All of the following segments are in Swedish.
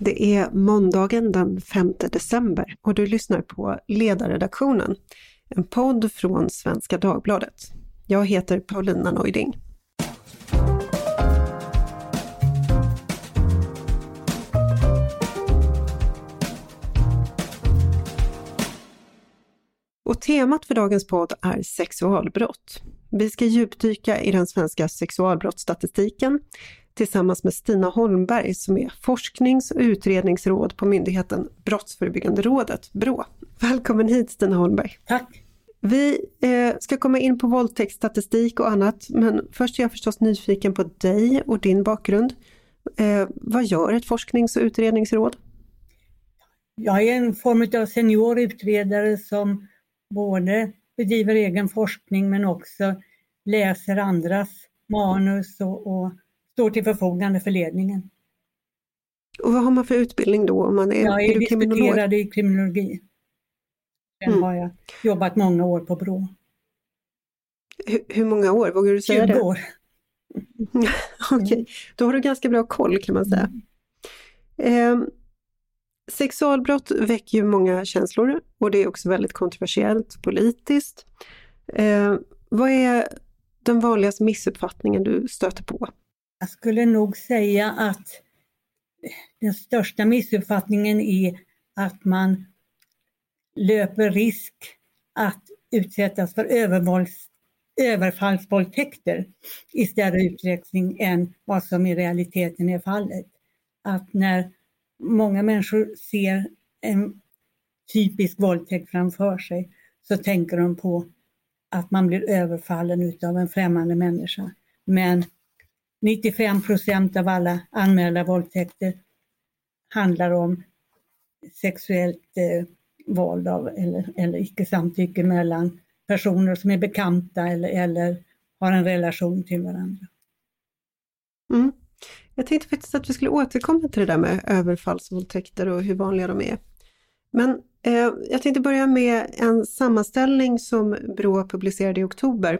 Det är måndagen den 5 december och du lyssnar på Ledarredaktionen, en podd från Svenska Dagbladet. Jag heter Paulina Neuding. Och temat för dagens podd är sexualbrott. Vi ska djupdyka i den svenska sexualbrottsstatistiken tillsammans med Stina Holmberg som är forsknings och utredningsråd på myndigheten Brottsförebyggande rådet, BRÅ. Välkommen hit Stina Holmberg! Tack! Vi eh, ska komma in på våldtäktsstatistik och annat, men först är jag förstås nyfiken på dig och din bakgrund. Eh, vad gör ett forsknings och utredningsråd? Jag är en form av senior utredare som både bedriver egen forskning men också läser andras manus och, och står till förfogande för ledningen. Och vad har man för utbildning då? Om man är, jag är, disputerad i kriminologi. Sen mm. har jag jobbat många år på BRÅ. Hur, hur många år, vågar du säga 20 det? 20 år. Okej, okay. då har du ganska bra koll kan man säga. Mm. Eh, sexualbrott väcker ju många känslor och det är också väldigt kontroversiellt politiskt. Eh, vad är den vanligaste missuppfattningen du stöter på? Jag skulle nog säga att den största missuppfattningen är att man löper risk att utsättas för överfallsvåldtäkter i större utsträckning än vad som i realiteten är fallet. Att när många människor ser en typisk våldtäkt framför sig så tänker de på att man blir överfallen utav en främmande människa. Men 95 procent av alla anmälda våldtäkter handlar om sexuellt eh, våld av, eller, eller icke samtycke mellan personer som är bekanta eller, eller har en relation till varandra. Mm. Jag tänkte faktiskt att vi skulle återkomma till det där med överfallsvåldtäkter och hur vanliga de är. Men eh, jag tänkte börja med en sammanställning som Brå publicerade i oktober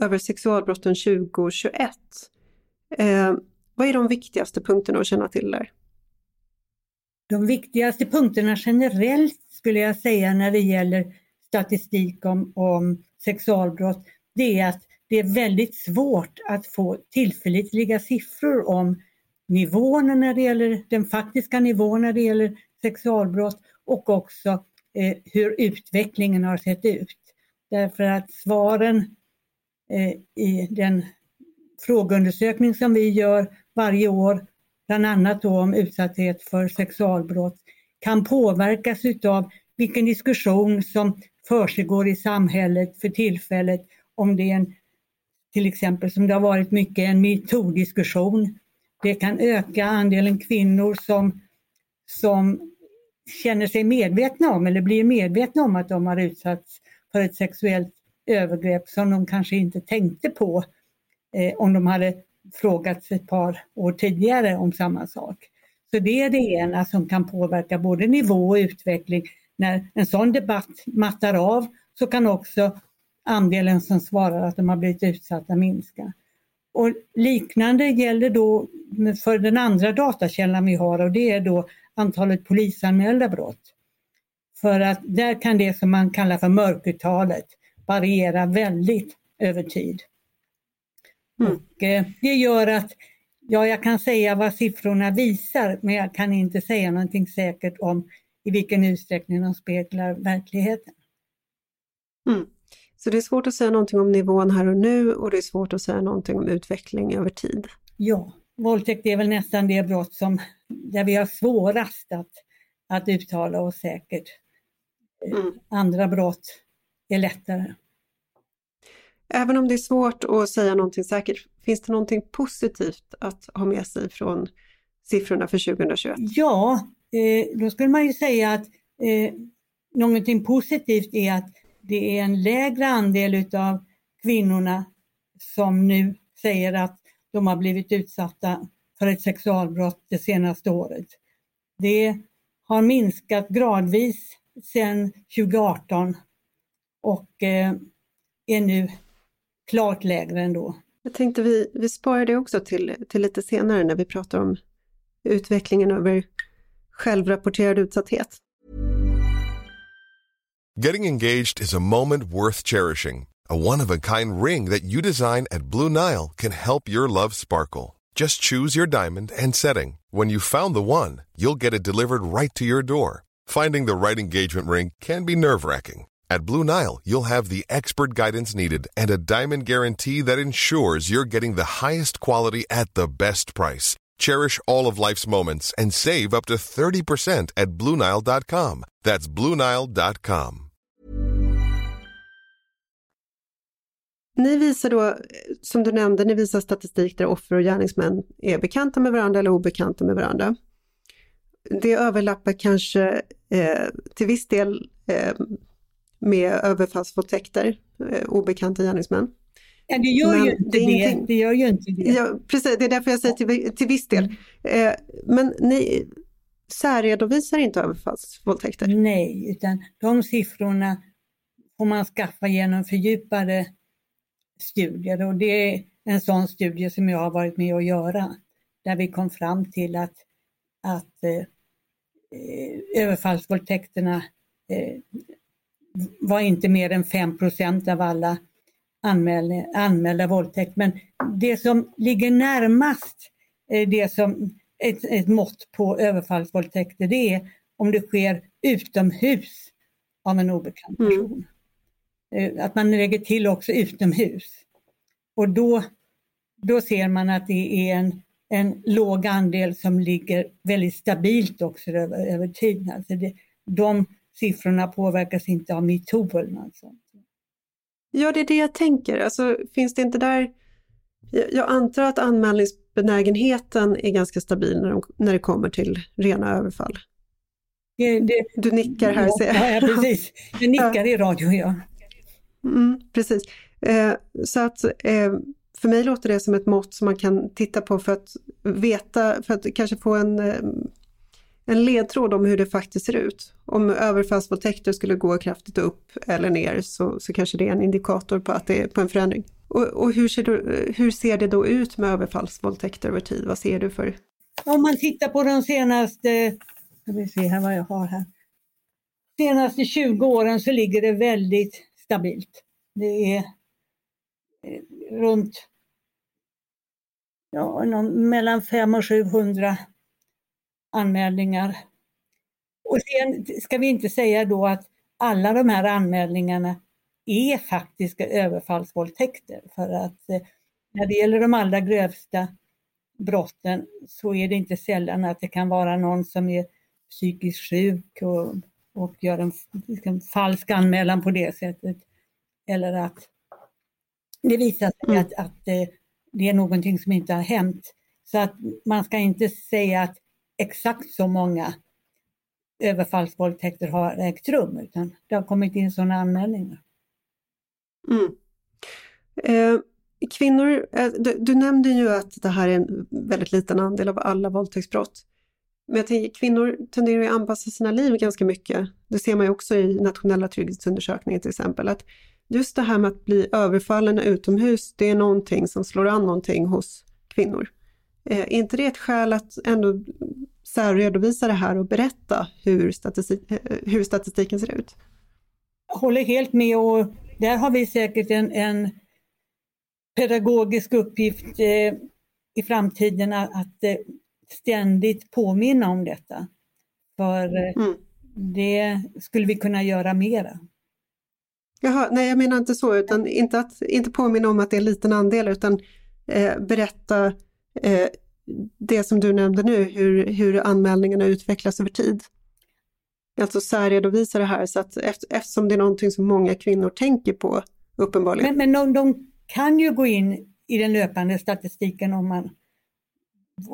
över sexualbrotten 2021. Eh, vad är de viktigaste punkterna att känna till där? De viktigaste punkterna generellt skulle jag säga när det gäller statistik om, om sexualbrott, det är att det är väldigt svårt att få tillförlitliga siffror om nivåerna när det gäller den faktiska nivån när det gäller sexualbrott och också eh, hur utvecklingen har sett ut. Därför att svaren eh, i den frågeundersökning som vi gör varje år, bland annat då om utsatthet för sexualbrott, kan påverkas utav vilken diskussion som försiggår i samhället för tillfället, om det är en, till exempel som det har varit mycket, en metoo-diskussion. Det kan öka andelen kvinnor som, som känner sig medvetna om eller blir medvetna om att de har utsatts för ett sexuellt övergrepp som de kanske inte tänkte på eh, om de hade frågats ett par år tidigare om samma sak. Så det är det ena som kan påverka både nivå och utveckling. När en sån debatt mattar av så kan också andelen som svarar att de har blivit utsatta minska. Och liknande gäller då för den andra datakällan vi har och det är då antalet polisanmälda brott. För att där kan det som man kallar för mörkertalet variera väldigt över tid. Mm. Och, eh, det gör att, ja jag kan säga vad siffrorna visar men jag kan inte säga någonting säkert om i vilken utsträckning de speglar verkligheten. Mm. Så det är svårt att säga någonting om nivån här och nu och det är svårt att säga någonting om utveckling över tid. Ja, våldtäkt är väl nästan det brott som, där vi har svårast att, att uttala oss säkert. Mm. Andra brott är lättare. Även om det är svårt att säga någonting säkert, finns det någonting positivt att ha med sig från siffrorna för 2021? Ja, eh, då skulle man ju säga att eh, någonting positivt är att det är en lägre andel utav kvinnorna som nu säger att de har blivit utsatta för ett sexualbrott det senaste året. Det har minskat gradvis sedan 2018 och eh, är nu klart lägre ändå. Jag tänkte vi, vi sparar det också till, till lite senare när vi pratar om utvecklingen över självrapporterad utsatthet. Getting engaged is a moment worth cherishing. A one-of-a-kind ring that you design at Blue Nile can help your love sparkle. Just choose your diamond and setting. When you've found the one, you'll get it delivered right to your door. Finding the right engagement ring can be nerve-wracking. At Blue Nile, you'll have the expert guidance needed and a diamond guarantee that ensures you're getting the highest quality at the best price. Cherish all of life's moments and save up to 30% at BlueNile.com. That's BlueNile.com. Ni visar då, som du nämnde, ni visar statistik där offer och gärningsmän är bekanta med varandra eller obekanta med varandra. Det överlappar kanske eh, till viss del eh, med överfallsvåldtäkter, eh, obekanta gärningsmän. Ja, det gör men ju inte det. det. det gör ju inte det. Ja, precis, det är därför jag säger till, till viss del. Eh, men ni särredovisar inte överfallsvåldtäkter? Nej, utan de siffrorna får man skaffa genom fördjupade studier och det är en sån studie som jag har varit med att göra. Där vi kom fram till att, att eh, eh överfallsvåldtäkterna eh, var inte mer än 5% av alla anmälda, anmälda våldtäkt. Men det som ligger närmast eh, det som ett, ett mått på överfallsvåldtäkter det är om det sker utomhus av en obekant mm. person. Mm. Att man lägger till också utomhus. Och då, då ser man att det är en, en låg andel som ligger väldigt stabilt också över, över tid. Alltså det, de siffrorna påverkas inte av metoo eller något sånt. Ja, det är det jag tänker. Alltså, finns det inte där... Jag antar att anmälningsbenägenheten är ganska stabil när, de, när det kommer till rena överfall. Det, det, du nickar här, ser jag. Ja, precis. Jag nickar i radio, ja. Mm, precis. Eh, så att eh, för mig låter det som ett mått som man kan titta på för att veta, för att kanske få en eh, en ledtråd om hur det faktiskt ser ut. Om överfallsvåldtäkter skulle gå kraftigt upp eller ner så, så kanske det är en indikator på att det är på en förändring. Och, och hur, ser du, hur ser det då ut med överfallsvåldtäkter över tid? Vad ser du för? Om man tittar på de senaste, ska vi se här vad jag har här. Senaste 20 åren så ligger det väldigt stabilt. Det är eh, runt ja, någon, mellan 500 och 700 anmälningar. Och sen ska vi inte säga då att alla de här anmälningarna är faktiska överfallsvåldtäkter för att eh, när det gäller de allra grövsta brotten så är det inte sällan att det kan vara någon som är psykiskt sjuk och, och gör en, en falsk anmälan på det sättet. Eller att det visar sig mm. att, att eh, det är någonting som inte har hänt. Så att man ska inte säga att exakt så många överfallsvåldtäkter har ägt rum utan det har kommit in sådana anmälningar. Mm. Eh, kvinnor, eh, du, du, nämnde ju att det här är en väldigt liten andel av alla våldtäktsbrott. Men jag tänker, kvinnor tenderar att anpassa sina liv ganska mycket. Det ser man ju också i nationella trygghetsundersökningen till exempel. Att just det här med att bli överfallen utomhus, det är någonting som slår an någonting hos kvinnor. Eh, är inte det ett skäl att ändå särredovisa det här och berätta hur, statistik, eh, hur statistiken ser ut? Jag håller helt med och där har vi säkert en, en pedagogisk uppgift eh, i framtiden att, eh, ständigt påminna om detta. För eh, mm. det skulle vi kunna göra mera. Jaha, nej jag menar inte så, utan inte, att, inte påminna om att det är en liten andel utan berätta eh, det som du nämnde nu, hur, hur anmälningarna utvecklas över tid. Alltså särredovisa det här så att eftersom det är någonting som många kvinnor tänker på uppenbarligen. Men, men de, de kan ju gå in i den löpande statistiken om man...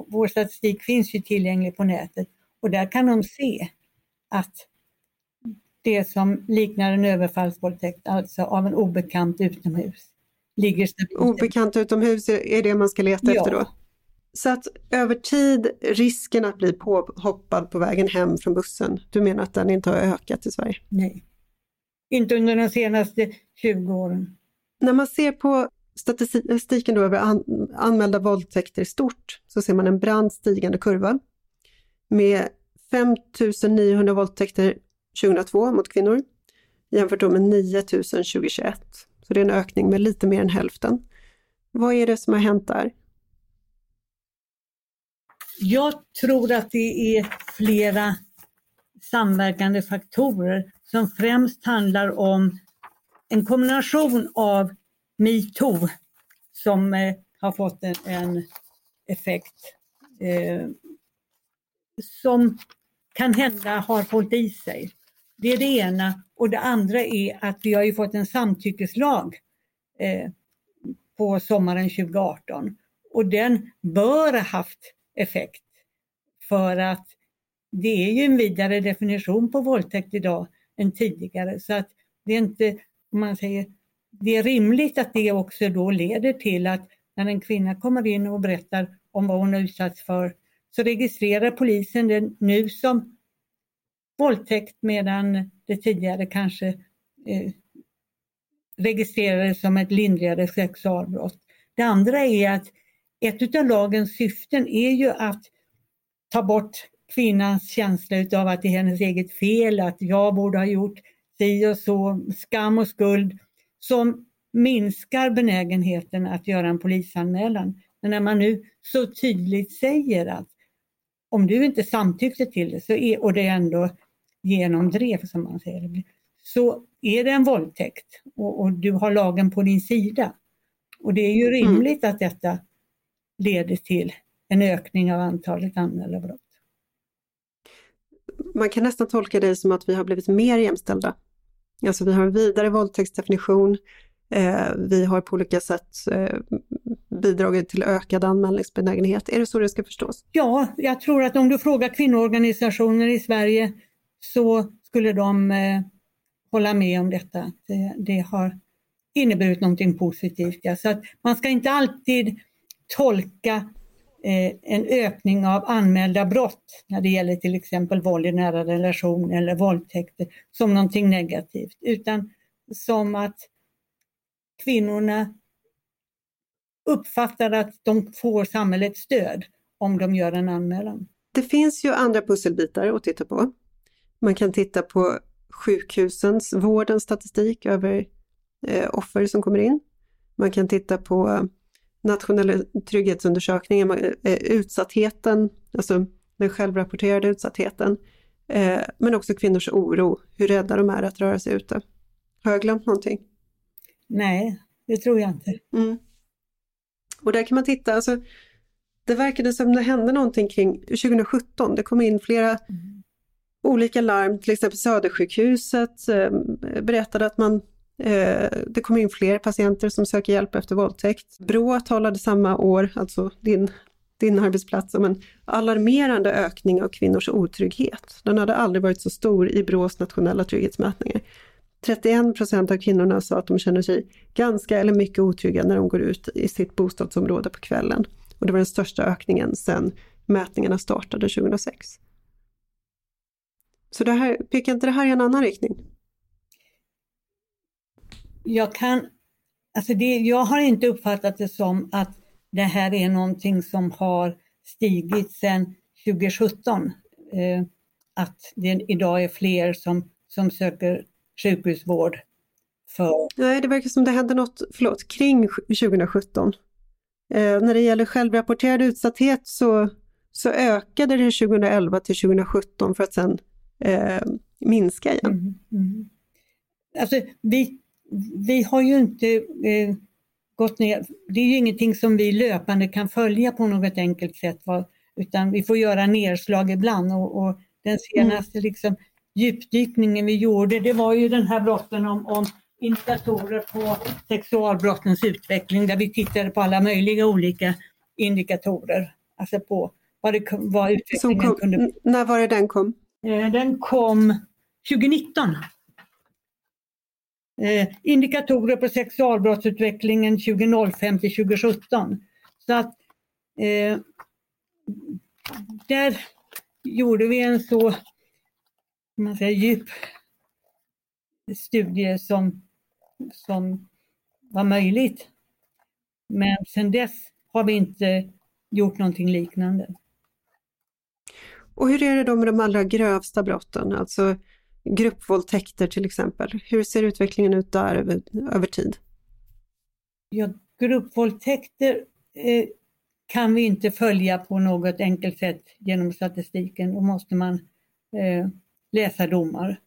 Vår statistik finns ju tillgänglig på nätet och där kan de se att det som liknar en överfallsvåldtäkt, alltså av en obekant utomhus, ligger stabilt. Obekant utomhus är det man ska leta ja. efter då? Så att över tid, risken att bli påhoppad på vägen hem från bussen, du menar att den inte har ökat i Sverige? Nej, inte under de senaste 20 åren. När man ser på statistiken då över an, anmälda våldtäkter i stort så ser man en brant stigande kurva med 5900 våldtäkter 2002 mot kvinnor jämfört med 9000 2021. Så det är en ökning med lite mer än hälften. Vad är det som har hänt där? Jag tror att det är flera samverkande faktorer som främst handlar om en kombination av metoo som eh, har fått en, en effekt eh, som kan hända har hållit i sig. Det är det ena. Och det andra är att vi har ju fått en samtyckeslag eh, på sommaren 2018 och den bör ha haft effekt för att det är ju en vidare definition på våldtäkt idag än tidigare så att det är inte, om man säger, det är rimligt att det också då leder till att när en kvinna kommer in och berättar om vad hon har utsatts för så registrerar polisen det nu som våldtäkt medan det tidigare kanske eh, registrerades som ett lindrigare sexualbrott. Det andra är att ett av lagens syften är ju att ta bort kvinnans känsla utav att det är hennes eget fel, att jag borde ha gjort si och så, skam och skuld som minskar benägenheten att göra en polisanmälan. Men när man nu så tydligt säger att om du inte samtyckte till det så är, och det ändå genomdrev som man säger, så är det en våldtäkt och, och, du har lagen på din sida. Och det är ju mm. rimligt mm. att detta leder till en ökning av antalet anmälda brott. Man kan nästan tolka det som att vi har blivit mer jämställda. Alltså vi har en vidare våldtäktsdefinition, eh, vi har på olika sätt eh, bidragit till ökad anmälningsbenägenhet. Är det så det ska förstås? Ja, jag tror att om du frågar kvinnoorganisationer i Sverige så skulle de eh, hålla med om detta. Det, det har inneburit någonting positivt. Ja. Så att man ska inte alltid tolka eh, en ökning av anmälda brott när det gäller till exempel våld i nära relation eller våldtäkter som någonting negativt utan som att kvinnorna uppfattar att de får samhällets stöd om de gör en anmälan. Det finns ju andra pusselbitar att titta på. Man kan titta på sjukhusens, vårdens statistik över eh, offer som kommer in. Man kan titta på nationella trygghetsundersökningen, eh, utsattheten, alltså den självrapporterade utsattheten, eh, men också kvinnors oro, hur rädda de är att röra sig ute. Har jag glömt någonting? Nej, det tror jag inte. Mm. Och där kan man titta, alltså, det verkade som det hände någonting kring 2017. Det kom in flera mm. olika larm, till exempel Södersjukhuset eh, berättade att man Eh, det kom in fler patienter som söker hjälp efter våldtäkt. Brå talade samma år, alltså din, din arbetsplats, om en alarmerande ökning av kvinnors otrygghet. Den hade aldrig varit så stor i Brås nationella trygghetsmätningar. 31 procent av kvinnorna sa att de känner sig ganska eller mycket otrygga när de går ut i sitt bostadsområde på kvällen. Och det var den största ökningen sedan mätningarna startade 2006. Så det här, pekar inte det här i en annan riktning? Jag kan, alltså det, jag har inte uppfattat det som att det här är någonting som har stigit sedan 2017. Eh, att det idag är fler som, som söker sjukhusvård. För... Nej, det verkar som det hände något, förlåt, kring 2017. Eh, när det gäller självrapporterad utsatthet så, så ökade det 2011 till 2017 för att sen eh, minska igen. Mm, mm. Alltså, vi, vi har ju inte eh, gått ner, det är ju ingenting som vi löpande kan följa på något enkelt sätt, utan vi får göra nedslag ibland och, och den senaste mm. liksom, djupdykningen vi gjorde, det var ju den här brotten om, om indikatorer på sexualbrottens utveckling där vi tittade på alla möjliga olika indikatorer. Alltså på vad, det, vad utvecklingen kom, kunde... När var det den kom? Eh, den kom 2019. Eh, indikatorer på sexualbrottsutvecklingen 2005 till 2017. Så att eh, där gjorde vi en så man säger, djup studie som, som var möjligt. Men sedan dess har vi inte gjort någonting liknande. Och hur är det då med de allra grövsta brotten, alltså gruppvåldtäkter till exempel? Hur ser utvecklingen ut där över, över tid? Ja, gruppvåldtäkter eh, kan vi inte följa på något enkelt sätt genom statistiken. Då måste man eh, läsa domar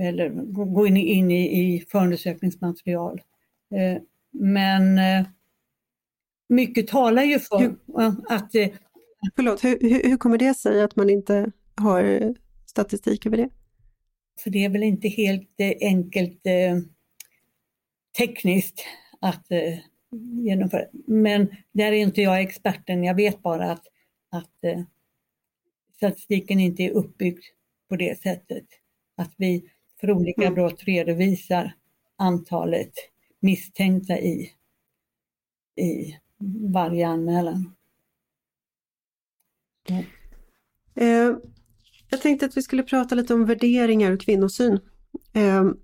eller gå in, in i, i förundersökningsmaterial. Eh, men eh, mycket talar ju för hur, att... Eh, förlåt, hur, hur kommer det sig att man inte har statistik över det? För det är väl inte helt eh, enkelt eh, tekniskt att eh, genomföra. Men där är inte jag experten, jag vet bara att, att statistiken inte är uppbyggd på det sättet. Att vi för olika mm. brott redovisar antalet misstänkta i, i varje anmälan. Ja. Jag tänkte att vi skulle prata lite om värderingar och kvinnosyn. Ehm,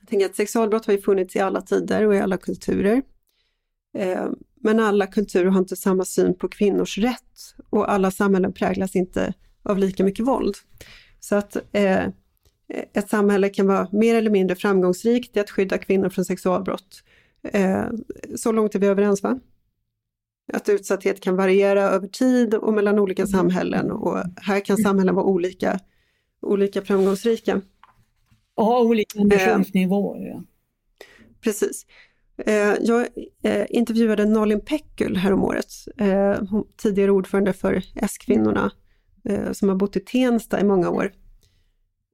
jag tänker att sexualbrott har ju funnits i alla tider och i alla kulturer. Ehm, men alla kulturer har inte samma syn på kvinnors rätt och alla samhällen präglas inte av lika mycket våld. Så att eh, ett samhälle kan vara mer eller mindre framgångsrikt i att skydda kvinnor från sexualbrott. Ehm, så långt är vi överens va? Att utsatthet kan variera över tid och mellan olika samhällen och här kan samhällen vara olika, olika framgångsrika. Och ha olika ambitionsnivåer. Ja. Precis. Eh, jag eh, intervjuade Nalin Pekul häromåret, eh, tidigare ordförande för S-kvinnorna som har bott i Tensta i många år.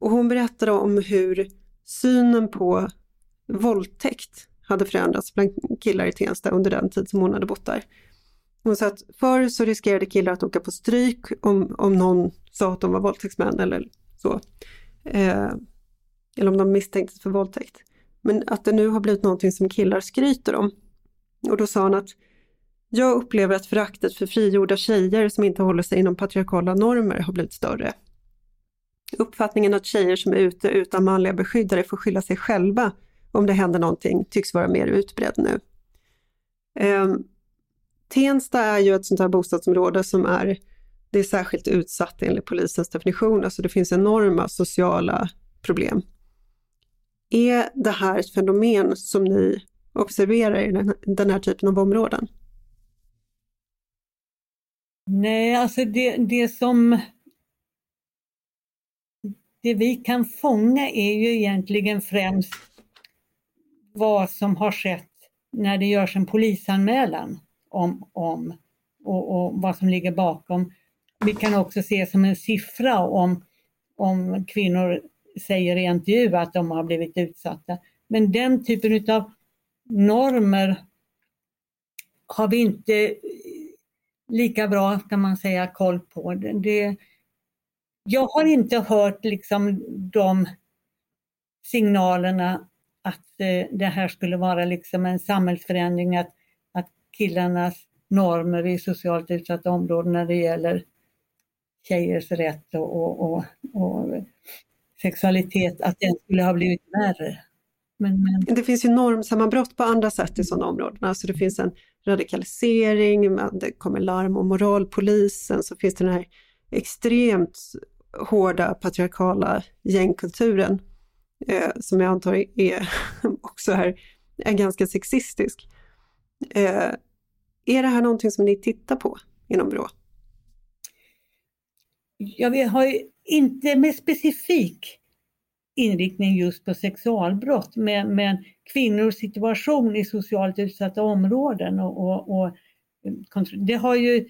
Och hon berättade om hur synen på våldtäkt hade förändrats bland killar i Tensta under den tid som hon hade bott där. Hon sa att förr så riskerade killar att åka på stryk om, om någon sa att de var våldtäktsmän eller så. Eh, eller om de misstänktes för våldtäkt. Men att det nu har blivit någonting som killar skryter om. Och då sa hon att jag upplever att föraktet för frigjorda tjejer som inte håller sig inom patriarkala normer har blivit större. Uppfattningen att tjejer som är ute utan manliga beskyddare får skylla sig själva om det händer någonting tycks vara mer utbredd nu. Eh, Tensta är ju ett sånt här bostadsområde som är, det är särskilt utsatt enligt polisens definition, alltså det finns enorma sociala problem. Är det här ett fenomen som ni observerar i den, den här typen av områden? Nej, alltså det, det som det vi kan fånga är ju egentligen främst vad som har skett när det görs en polisanmälan om, om och, och, vad som ligger bakom. Vi kan också se som en siffra om, om kvinnor säger i intervju att de har blivit utsatta. Men den typen av normer har vi inte lika bra, kan man säga, koll på. Det, jag har inte hört liksom de signalerna att eh, det här skulle vara liksom en samhällsförändring, att killarnas normer i socialt utsatta områden när det gäller tjejers rätt och, och, och, och sexualitet, att den skulle ha blivit värre. Men, men... Det finns ju normsammanbrott på andra sätt i sådana områden. Alltså det finns en radikalisering, det kommer larm om moralpolisen, så finns det den här extremt hårda patriarkala gängkulturen eh, som jag antar är också här, är ganska sexistisk. Eh, är det här någonting som ni tittar på inom Brå? Ja, vi har inte med specifik inriktning just på sexualbrott, men, men kvinnors situation i socialt utsatta områden. Och, och, och det har ju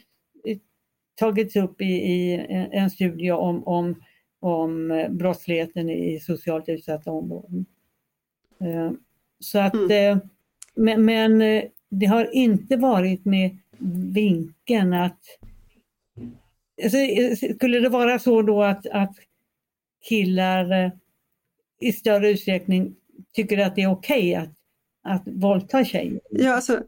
tagits upp i, i en studie om, om, om brottsligheten i socialt utsatta områden. Eh, så att, mm. Eh, men, men eh, det har inte varit med vinkeln att alltså, skulle det vara så då att, att killar eh, i större utsträckning tycker att det är okej okay att, att våldta tjejer? Ja, alltså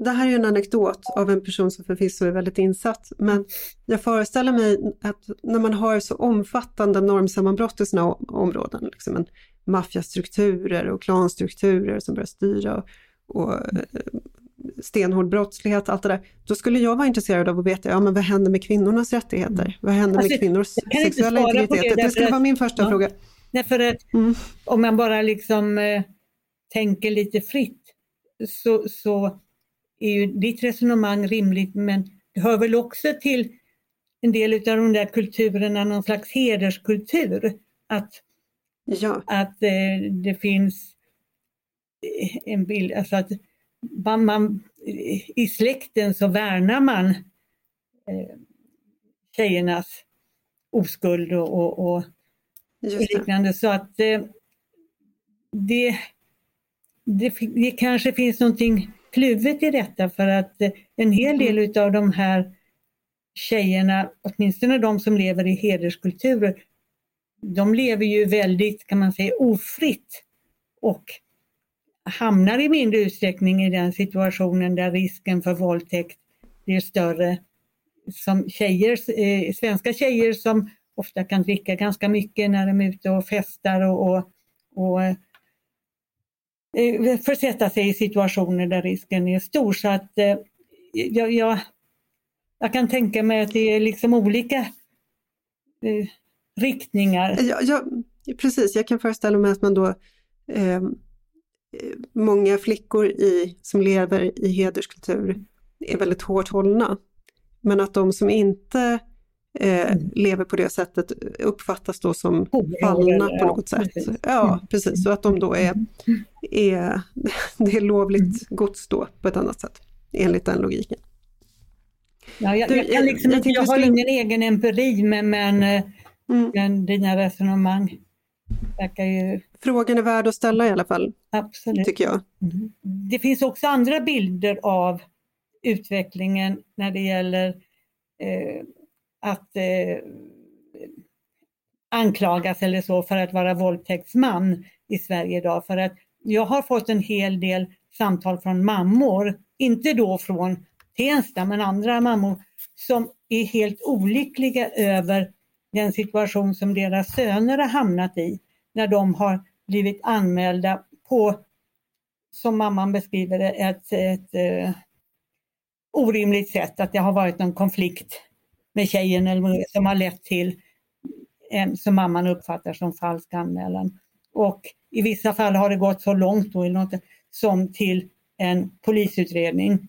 det här är en anekdot av en person som förvisso är väldigt insatt, men jag föreställer mig att när man har så omfattande normsammanbrott i sådana områden, liksom en maffiastrukturer och klanstrukturer som börjar styra och, och eh, stenhård brottslighet, allt det där, då skulle jag vara intresserad av att veta, ja men vad händer med kvinnornas rättigheter? Mm. Vad händer Alltså, med kvinnors sexuella det integritet? Det, därför skulle vara min första Ja. fråga. Nej, för att Mm. om man bara liksom eh, tänker lite fritt så, så är ju ditt resonemang rimligt men det hör väl också till en del av de där kulturerna, någon slags hederskultur. Att, Ja, att eh, det finns eh, en bild, alltså att man, i släkten så värnar man eh, tjejernas oskuld och, och, och liknande. Så att eh, det, det, det kanske finns någonting kluvet i detta för att eh, en hel del utav de här tjejerna, åtminstone de som lever i hederskulturer, de lever ju väldigt, kan man säga, ofritt och hamnar i mindre utsträckning i den situationen där risken för våldtäkt blir större. Som tjejer, eh, svenska tjejer som ofta kan dricka ganska mycket när de är ute och festar och, och, och eh, försätta sig i situationer där risken är stor. Så att eh, jag, jag, jag kan tänka mig att det är liksom olika eh, riktningar. Ja, ja, precis, jag kan föreställa mig att man då eh, många flickor i, som lever i hederskultur är väldigt hårt hållna. Men att de som inte eh, Mm. lever på det sättet uppfattas då som fallna på något sätt. Ja, Mm. precis. Så att de då är, är, det är lovligt Mm. gods då på ett annat sätt, enligt den logiken. Ja, jag, Du, jag, jag- liksom jag jag har skulle- ingen egen empiri men, men, eh, Mm. dina resonemang verkar ju Frågan är värd att ställa i alla fall, absolut. tycker jag. Mm. Det finns också andra bilder av utvecklingen när det gäller eh, att eh, anklagas eller så för att vara våldtäktsman i Sverige idag. För att jag har fått en hel del samtal från mammor, inte då från Tensta men andra mammor som är helt olyckliga över den situation som deras söner har hamnat i när de har blivit anmälda på som mamman beskriver det, ett, ett eh, orimligt sätt. Att det har varit någon konflikt med tjejen eller som har lett till en som mamman uppfattar som falsk anmälan. Och i vissa fall har det gått så långt då, eller något, som till en polisutredning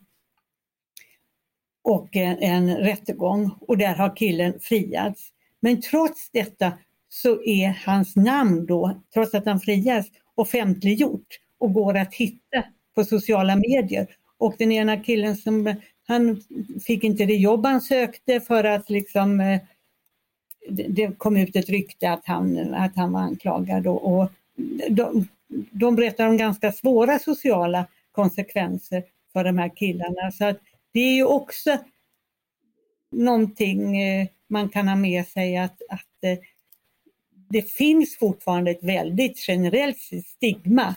och en, en rättegång och där har killen friats. Men trots detta så är hans namn då, trots att han frias, offentliggjort och går att hitta på sociala medier. Och den ena killen som, han fick inte det jobb han sökte för att liksom eh, det kom ut ett rykte att han, att han var anklagad och, och de, de berättar om ganska svåra sociala konsekvenser för de här killarna. Så att det är ju också någonting eh, man kan ha med sig att, att eh, det finns fortfarande ett väldigt generellt stigma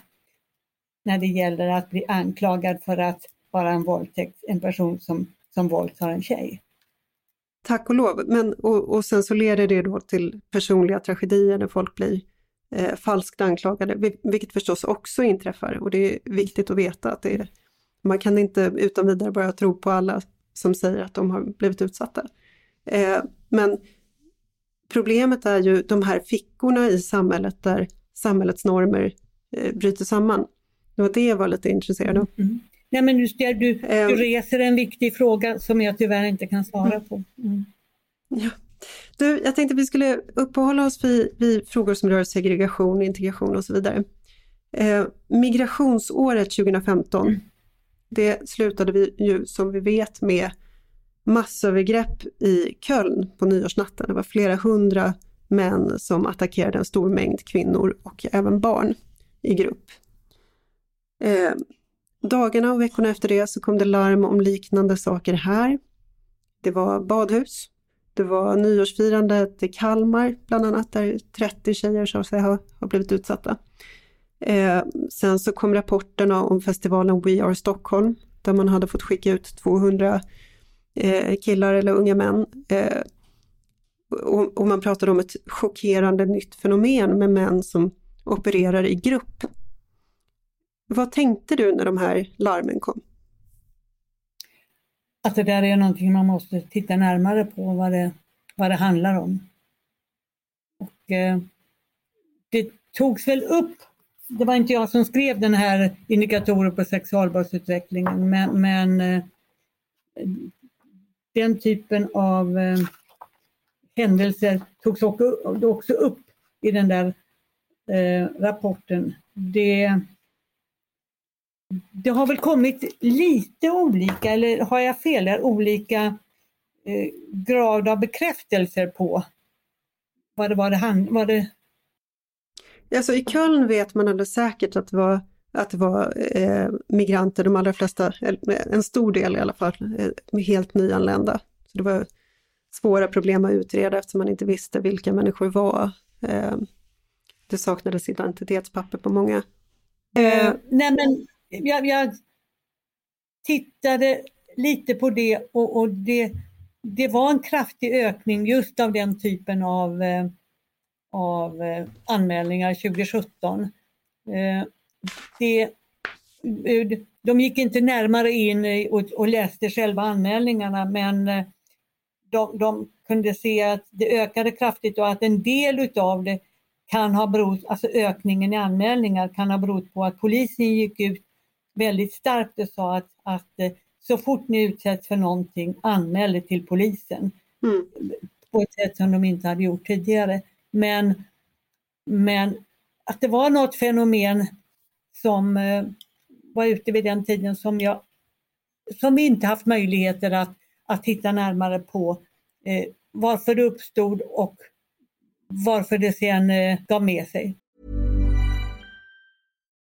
när det gäller att bli anklagad för att vara en våldtäkt, en person som, som våldtar en tjej. Tack och lov. Men, och, och sen så leder det då till personliga tragedier när folk blir eh, falskt anklagade, vilket förstås också inträffar. Och det är viktigt att veta att det är, man kan inte utan vidare bara tro på alla som säger att de har blivit utsatta. Eh, men problemet är ju de här fickorna i samhället där samhällets normer eh, bryter samman. Det var det jag var lite intresserad av. Mm. Nej, men du, du, du Ehm. reser en viktig fråga som jag tyvärr inte kan svara på. Mm. Du, jag tänkte vi skulle uppehålla oss vid, vid frågor som rör segregation, integration och så vidare. Eh, migrationsåret 2015, det slutade vi ju som vi vet med massövergrepp i Köln på nyårsnatten. Det var flera hundra män som attackerade en stor mängd kvinnor och även barn i grupp. Eh, dagarna och veckorna efter det så kom det larm om liknande saker här. Det var badhus, det var nyårsfirandet i Kalmar bland annat, där 30 tjejer sa sig ha, har blivit utsatta. Eh, sen så kom rapporterna om festivalen We Are Stockholm, där man hade fått skicka ut 200 eh, killar eller unga män. Eh, och, och man pratade om ett chockerande nytt fenomen med män som opererar i grupp. Vad tänkte du när de här larmen kom? att det där är någonting man måste titta närmare på vad det, vad det handlar om. Och, eh, det togs väl upp, det var inte jag som skrev den här indikatorer på sexualbrottsutvecklingen, men, men eh, den typen av eh, händelser togs också upp i den där eh, rapporten. Det, det har väl kommit lite olika, eller har jag fel, olika eh, grad av bekräftelser på vad det var det, vad det... Alltså i Köln vet man alldeles säkert att det var, att det var eh, migranter, de allra flesta, en stor del i alla fall, eh, helt nyanlända. Så det var svåra problem att utreda eftersom man inte visste vilka människor var. Eh, det saknades identitetspapper på många. Eh, nej men jag, jag, tittade lite på det och, och, det, det var en kraftig ökning just av den typen av, eh, av eh, anmälningar 2017. Eh, det, de gick inte närmare in och, och läste själva anmälningarna men eh, de, de, kunde se att det ökade kraftigt och att en del utav det kan ha berott, alltså ökningen i anmälningar kan ha berott på att polisen gick ut väldigt starkt och sa att, att eh, så fort ni utsätts för någonting, anmäl det till polisen. Mm. På ett sätt som de inte hade gjort tidigare. Men, men att det var något fenomen som eh, var ute vid den tiden som, jag, som vi inte haft möjligheter att, att titta närmare på eh, varför det uppstod och varför det sen eh, gav med sig.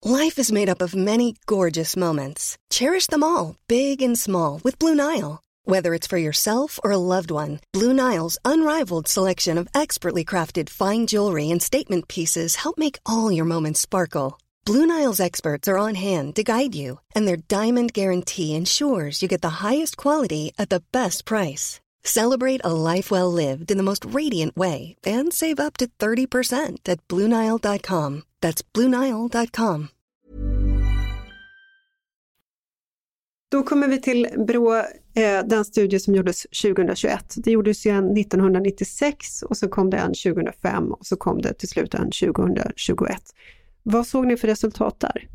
Life is made up of many gorgeous moments. Cherish them all, big and small, with Blue Nile. Whether it's for yourself or a loved one, Blue Nile's unrivaled selection of expertly crafted fine jewelry and statement pieces help make all your moments sparkle. Blue Nile's experts are on hand to guide you, and their diamond guarantee ensures you get the highest quality at the best price. Celebrate a life well lived in the most radiant way and save up to 30% at BlueNile.com. That's BlueNile.com. Då kommer vi till Brå, eh, den studie som gjordes 2021. Det gjordes ju en 1996 och så kom det en 2005 och så kom det till slut en 2021. Vad såg ni för resultat där?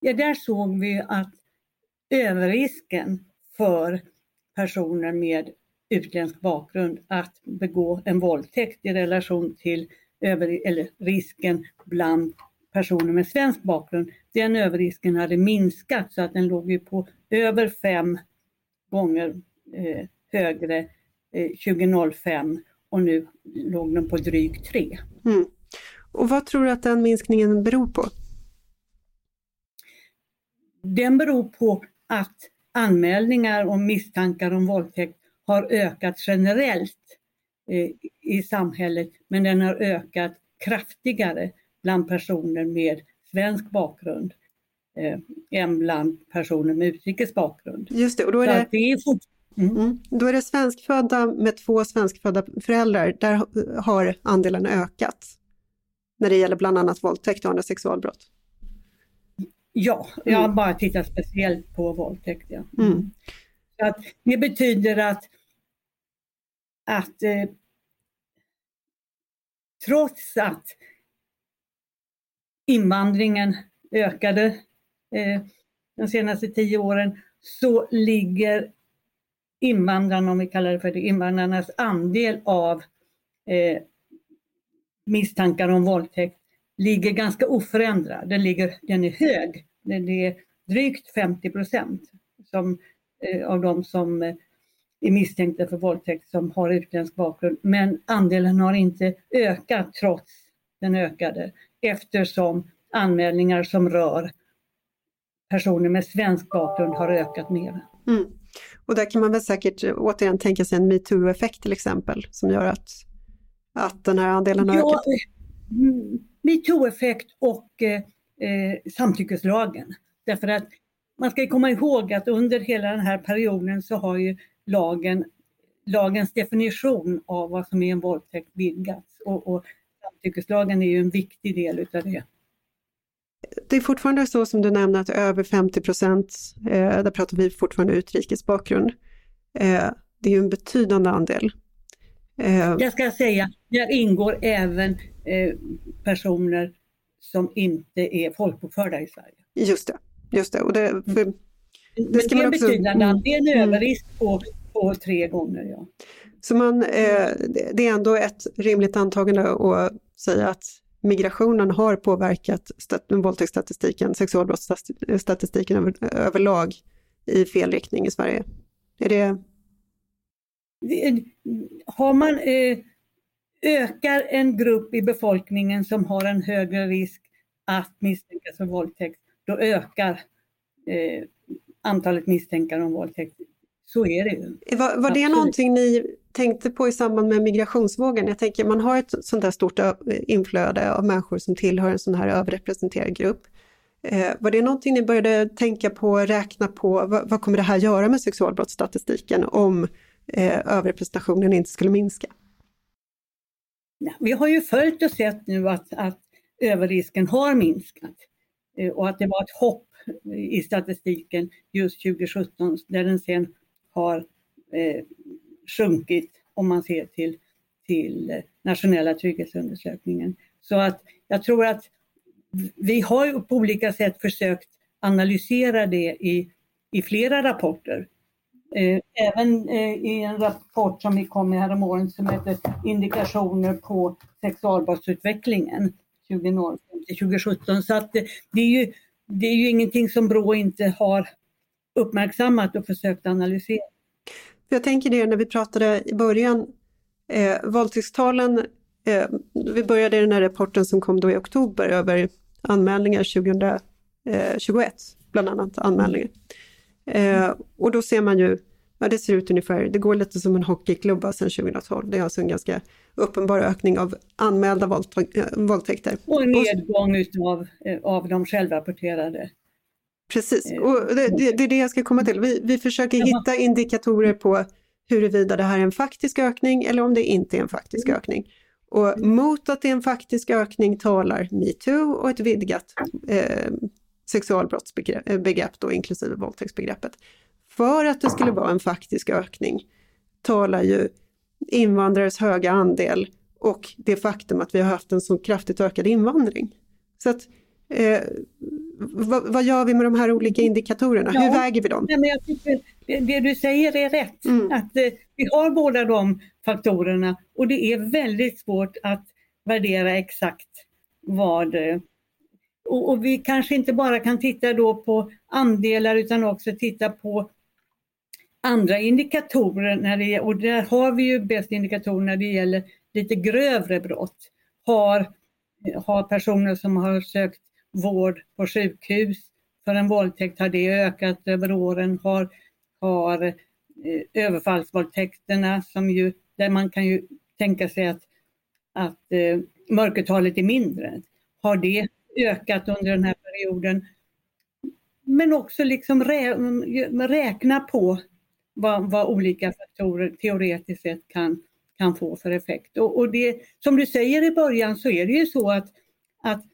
Ja, där såg vi att överrisken för personer med utländsk bakgrund att begå en våldtäkt i relation till över, eller risken bland personer med svensk bakgrund. Den överrisken hade minskat så att den låg ju på över fem gånger eh, högre eh, 2005 och nu låg den på drygt tre. Mm. Och vad tror du att den minskningen beror på? Den beror på att anmälningar om misstankar om våldtäkt har ökat generellt eh, i samhället men den har ökat kraftigare bland personer med svensk bakgrund eh, än bland personer med utrikes bakgrund. Just det, och då är det, det är mm. Mm. Då är det svenskfödda med två svenskfödda föräldrar, där har andelen ökat när det gäller bland annat våldtäkt och andra sexualbrott. Ja, jag har mm. bara tittat speciellt på våldtäkt. Ja. Mm. Så att det betyder att, att eh, trots att invandringen ökade eh, de senaste tio åren så ligger invandrarna, om vi kallar det för det, invandrarnas andel av eh, misstankar om våldtäkt ligger ganska oförändrad. Den, ligger, den är hög. Den är drygt 50 procent eh, av de som eh, är misstänkta för våldtäkt som har utländsk bakgrund. Men andelen har inte ökat trots den ökade eftersom anmälningar som rör personer med svensk bakgrund har ökat mer. Mm. Och där kan man väl säkert återigen tänka sig en metoo-effekt till exempel som gör att, att den här andelen har ja, ökat? Mm, metoo-effekt och eh, eh, samtyckeslagen. Därför att man ska komma ihåg att under hela den här perioden så har ju lagen, lagens definition av vad som är en våldtäkt vidgats och, och samtyckeslagen är ju en viktig del utav det. det är fortfarande så som du nämnde att över 50 procent, eh, där pratar vi fortfarande utrikes bakgrund. Eh, det är ju en betydande andel. Eh, Jag ska säga, där ingår även eh, personer som inte är folkbokförda i Sverige. Just det, just det. Och det, för, det, Men det är en också, betydande, mm, det är en mm. överrisk på, på tre gånger. Ja. Så man, eh, det är ändå ett rimligt antagande att säga att migrationen har påverkat våldtäktsstatistiken, sexualbrottsstatistiken över, överlag i fel riktning i Sverige. Är det... Har man, eh, ökar en grupp i befolkningen som har en högre risk att misstänkas för våldtäkt, då ökar eh, antalet misstänkare om våldtäkt. Så är det ju. Var, var det någonting ni tänkte på i samband med migrationsvågen. Jag tänker man har ett sånt där stort inflöde av människor som tillhör en sån här överrepresenterad grupp. Eh, var det någonting ni började tänka på, räkna på, vad, vad kommer det här göra med sexualbrottsstatistiken om eh, överrepresentationen inte skulle minska? Vi har ju följt och sett nu att, att överrisken har minskat eh, och att det var ett hopp i statistiken just 2017 där den sen har eh, sjunkit om man ser till, till nationella trygghetsundersökningen. Så att jag tror att vi har på olika sätt försökt analysera det i, i flera rapporter. Eh, även eh, i en rapport som vi kom med häromåret som heter Indikationer på sexualbrottsutvecklingen 2017. Så att eh, det, är ju, det är ju ingenting som Brå inte har uppmärksammat och försökt analysera. Jag tänker det när vi pratade i början, eh, våldtäktstalen, eh, vi började i den här rapporten som kom då i oktober över anmälningar 2021, bland annat anmälningar. Eh, och då ser man ju, ja det ser ut ungefär, det går lite som en hockeyklubba sedan 2012. Det är alltså en ganska uppenbar ökning av anmälda eh, våldtäkter. Och en nedgång utav, eh, av de självrapporterade Precis, eh, och det, det, det, är det jag ska komma till. Vi, vi försöker hitta indikatorer på huruvida det här är en faktisk ökning eller om det inte är en faktisk mm. ökning. Och mot att det är en faktisk ökning talar metoo och ett vidgat eh, sexualbrottsbegrepp, då, inklusive våldtäktsbegreppet. För att det skulle vara en faktisk ökning talar ju invandrares höga andel och det faktum att vi har haft en så kraftigt ökad invandring. Så att eh, vad, vad, gör vi med de här olika indikatorerna? Ja, Hur väger vi dem? Nej, men jag tycker det, det du säger är rätt. Mm. Att eh, vi har båda de faktorerna och det är väldigt svårt att värdera exakt vad eh, och, och, vi kanske inte bara kan titta då på andelar utan också titta på andra indikatorer när det, och där har vi ju bäst indikatorer när det gäller lite grövre brott. Har, har personer som har sökt vård på sjukhus för en våldtäkt har det ökat över åren. Har, har eh, överfallsvåldtäkterna som ju, där man kan ju tänka sig att, att eh, mörkertalet är mindre. Har det ökat under den här perioden? Men också liksom rä, räkna på vad, vad, olika faktorer teoretiskt sett kan, kan få för effekt. Och, och, det, som du säger i början så är det ju så att, att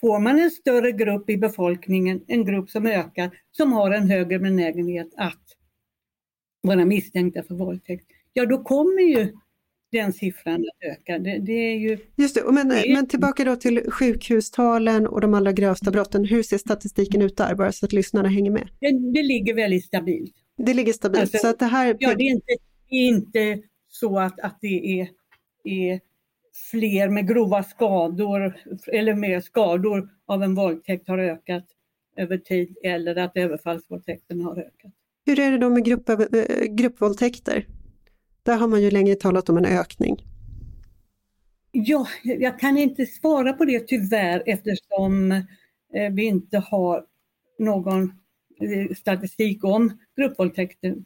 Får man en större grupp i befolkningen, en grupp som ökar, som har en högre benägenhet att vara misstänkta för våldtäkt, ja då kommer ju den siffran att öka. Det, det är ju, Just det, men, det är... men tillbaka då till sjukhustalen och de allra grövsta brotten. Hur ser statistiken ut där, bara så att lyssnarna hänger med? Det, det ligger väldigt stabilt. Det ligger stabilt. Alltså, så att det här... Ja, det är inte, inte så att, att det är, är fler med grova skador eller med skador av en våldtäkt har ökat över tid eller att överfallsvåldtäkten har ökat. Hur är det då med grupp, eh, gruppvåldtäkter? Där har man ju länge talat om en ökning. Ja, jag kan inte svara på det tyvärr eftersom eh, vi inte har någon eh, statistik om gruppvåldtäkter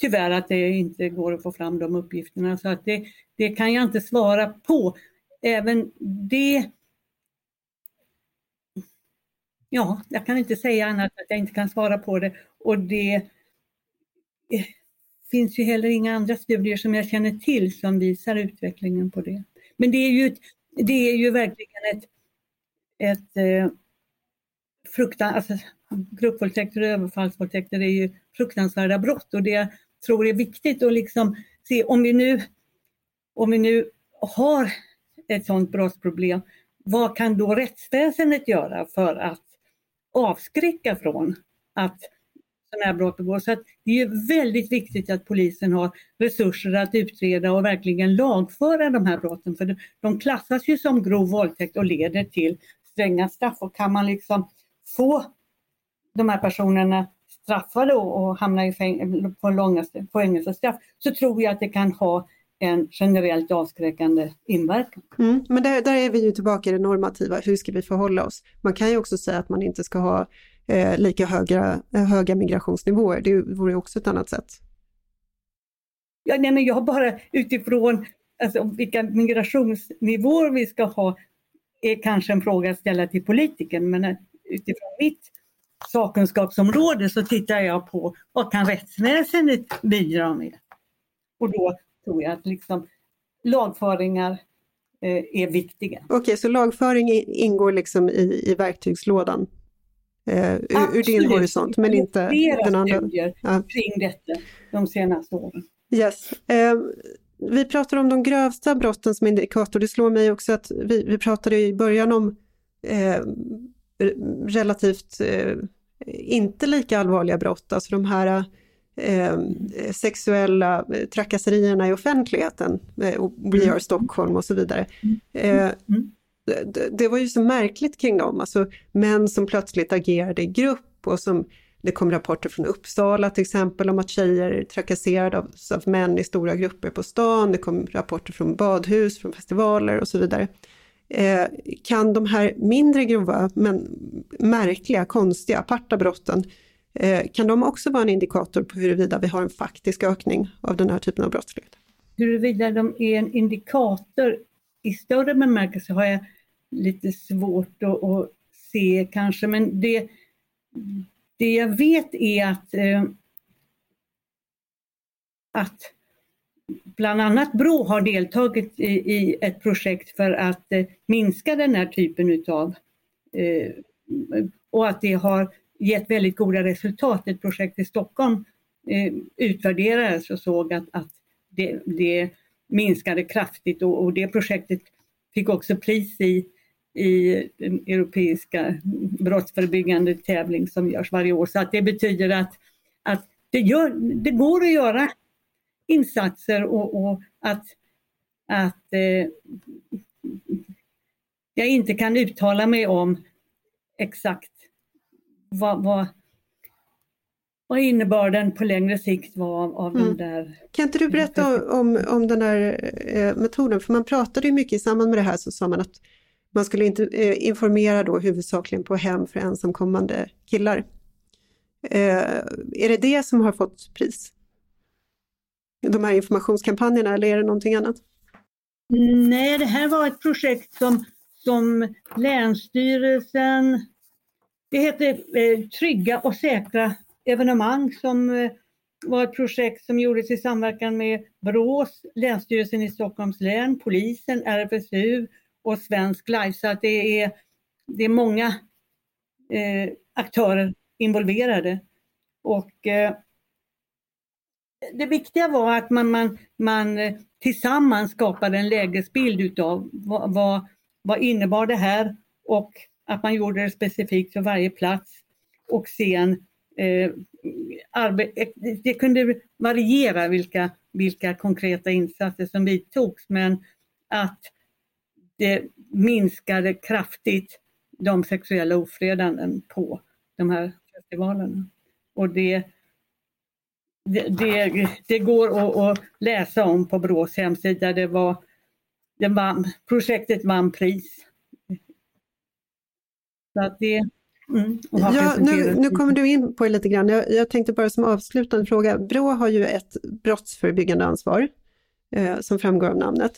tyvärr att det inte går att få fram de uppgifterna. Så att det, det kan jag inte svara på. Även det Ja, jag kan inte säga annat att jag inte kan svara på det. Och det eh, finns ju heller inga andra studier som jag känner till som visar utvecklingen på det. Men det är ju, det är ju verkligen ett, ett eh, fruktan, alltså, gruppvåldtäkter och överfallsvåldtäkter är ju fruktansvärda brott och det jag tror är viktigt att liksom se om vi nu, om vi nu har ett sådant brottsproblem, vad kan då rättsväsendet göra för att avskräcka från att sådana här brott begås? Så det är väldigt viktigt att polisen har resurser att utreda och verkligen lagföra de här brotten för de klassas ju som grov våldtäkt och leder till stränga straff och kan man liksom få de här personerna straffade och hamna i fäng på långa fängelsestraff så tror jag att det kan ha en generellt avskräckande inverkan. Mm, men där, där är vi ju tillbaka i det normativa, hur ska vi förhålla oss? Man kan ju också säga att man inte ska ha eh, lika höga, höga migrationsnivåer, det vore också ett annat sätt. Ja, nej, men jag bara utifrån alltså, vilka migrationsnivåer vi ska ha är kanske en fråga att ställa till politikern men utifrån mitt sakkunskapsområde så tittar jag på vad kan rättsväsendet bidra med? Och då tror jag att liksom lagföringar eh, är viktiga. Okej, okay, så lagföring ingår liksom i, i verktygslådan? Eh, ur, ur din horisont, men inte den andra? studier ja. kring detta de senaste åren. Yes. Eh, vi pratar om de grövsta brotten som indikator. Det slår mig också att vi, vi pratade i början om eh, relativt eh, inte lika allvarliga brott, alltså de här eh, sexuella trakasserierna i offentligheten, eh, We Are Stockholm och så vidare. Eh, det, det, var ju så märkligt kring dem, alltså män som plötsligt agerade i grupp och som det kom rapporter från Uppsala till exempel om att tjejer trakasserades av, av män i stora grupper på stan. Det kom rapporter från badhus, från festivaler och så vidare. Eh, kan de här mindre grova men märkliga, konstiga, aparta brotten, eh, kan de också vara en indikator på huruvida vi har en faktisk ökning av den här typen av brottslighet? Huruvida de är en indikator i större bemärkelse har jag lite svårt att, att se kanske, men det, det jag vet är att, eh, att bland annat Brå har deltagit i, i ett projekt för att eh, minska den här typen utav eh, och att det har gett väldigt goda resultat. Ett projekt i Stockholm eh, utvärderades och såg att, att det, det minskade kraftigt och, och, det projektet fick också pris i, i den europeiska brottsförebyggande tävling som görs varje år. Så att det betyder att, att det, gör, det går att göra insatser och, och att, att eh, jag inte kan uttala mig om exakt vad, vad, vad innebörden på längre sikt var av, av mm. den där... Kan inte du berätta om, om den här eh, metoden? För man pratade ju mycket i samband med det här så sa man att man skulle inte eh, informera då huvudsakligen på hem för ensamkommande killar. Eh, är det det som har fått pris? de här informationskampanjerna eller är det någonting annat? Nej, det här var ett projekt som, som Länsstyrelsen, det heter eh, Trygga och säkra evenemang som eh, var ett projekt som gjordes i samverkan med Brås, Länsstyrelsen i Stockholms län, Polisen, RFSU och Svensk live. Så att det är, det är många eh, aktörer involverade. Och eh, det viktiga var att man, man, man eh, tillsammans skapade en lägesbild utav vad, vad, vad innebar det här och att man gjorde det specifikt för varje plats och sen eh, eh det kunde variera vilka, vilka konkreta insatser som vidtogs men att det minskade kraftigt de sexuella ofredanden på de här festivalerna. Och det det, det, går att, att, läsa om på Brås hemsida. Det var, det vann, projektet vann pris. Så att det, mm, ja, nu, nu kommer du in på det lite grann. Jag, jag, tänkte bara som avslutande fråga, Brå har ju ett brottsförebyggande ansvar eh, som framgår av namnet.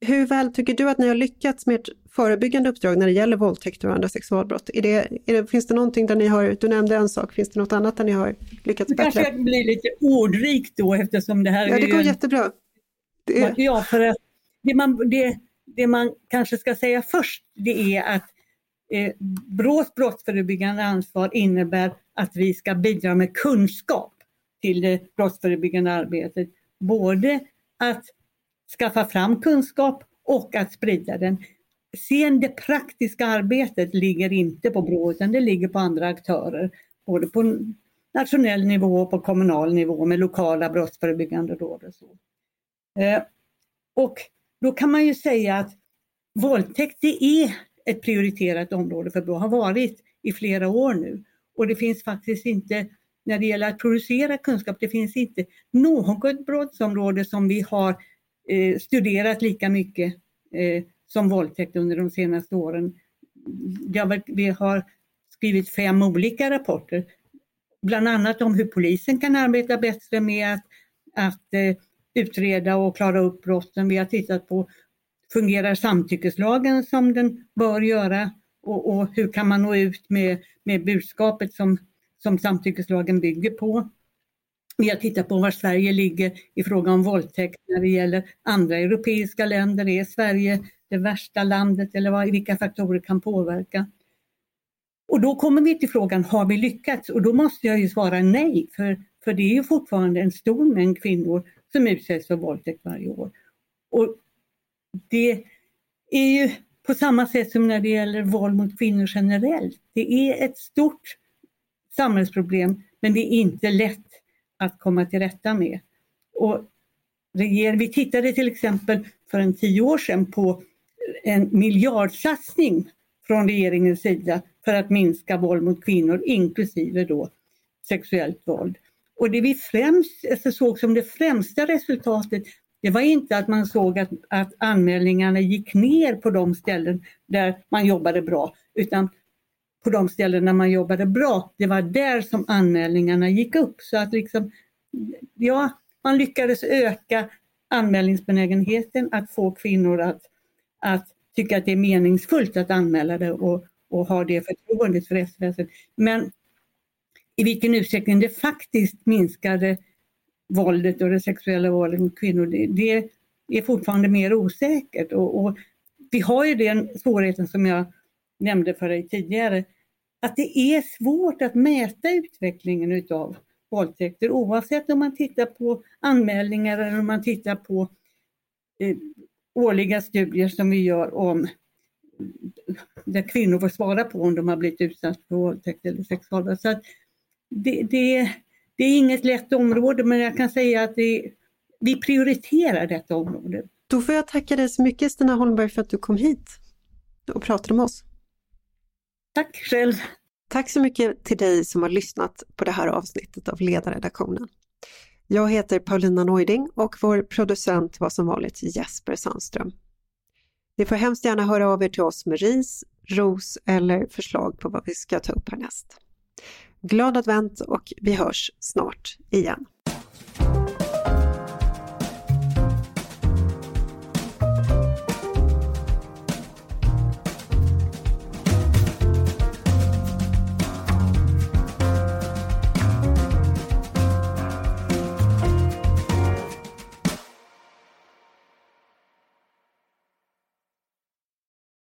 Hur väl tycker du att ni har lyckats med ert förebyggande uppdrag när det gäller våldtäkter och andra sexualbrott? Är det, är det, finns det någonting där ni har, du nämnde en sak, finns det något annat där ni har lyckats bättre? Kanske blir lite ordrikt då eftersom det här ja, är det går en... jättebra. Det... Ja, för att det man, det, det man kanske ska säga först det är att Eh, Brås brottsförebyggande ansvar innebär att vi ska bidra med kunskap till det brottsförebyggande arbetet. Både att skaffa fram kunskap och att sprida den. Sen det praktiska arbetet ligger inte på BRÅ utan det ligger på andra aktörer. Både på nationell nivå och på kommunal nivå med lokala brottsförebyggande råd och så. Eh, och då kan man ju säga att våldtäkt det är ett prioriterat område för BRÅ, har varit i flera år nu. Och det finns faktiskt inte, när det gäller att producera kunskap, det finns inte något brottsområde som vi har eh, studerat lika mycket eh, som våldtäkt under de senaste åren. vi har skrivit fem olika rapporter, bland annat om hur polisen kan arbeta bättre med att, att eh, utreda och klara upp brotten. Vi har tittat på fungerar samtyckeslagen som den bör göra och, och hur kan man nå ut med, med budskapet som, som samtyckeslagen bygger på. Vi har tittat på var Sverige ligger i fråga om våldtäkt när det gäller andra europeiska länder. Är Sverige det värsta landet eller vad, vilka faktorer kan påverka? Och då kommer vi till frågan, har vi lyckats? Och då måste jag ju svara nej, för, för det är ju fortfarande en stor mängd kvinnor som utsätts för våldtäkt varje år. Och det är ju på samma sätt som när det gäller våld mot kvinnor generellt. Det är ett stort samhällsproblem men det är inte lätt att komma till rätta med. Och vi tittade till exempel för en tio år sedan på en miljardsatsning från regeringens sida för att minska våld mot kvinnor inklusive då sexuellt våld. Och det vi främst alltså såg som det främsta resultatet det var inte att man såg att, att anmälningarna gick ner på de ställen där man jobbade bra utan på de ställen där man jobbade bra, det var där som anmälningarna gick upp. Så att liksom, ja, man lyckades öka anmälningsbenägenheten, att få kvinnor att, att tycka att det är meningsfullt att anmäla det och, och ha det förtroendet för rättsväsendet. Men i vilken utsträckning det faktiskt minskade våldet och det sexuella våldet mot kvinnor, det, det är fortfarande mer osäkert. Och, och, vi har ju den svårigheten som jag nämnde för dig tidigare, att det är svårt att mäta utvecklingen utav våldtäkter oavsett om man tittar på anmälningar eller om man tittar på eh, årliga studier som vi gör om där kvinnor får svara på om de har blivit utsatta för våldtäkt eller sexualbrott. Så det, det, det är inget lätt område men jag kan säga att det, vi prioriterar detta område. Då får jag tacka dig så mycket Stina Holmberg för att du kom hit och pratade med oss. Tack själv! Tack så mycket till dig som har lyssnat på det här avsnittet av Ledarredaktionen. Jag heter Paulina Neuding och vår producent var som vanligt Jesper Sandström. Ni får hemskt gärna höra av er till oss med ris, ros eller förslag på vad vi ska ta upp härnäst. Glad advent och vi hörs snart igen.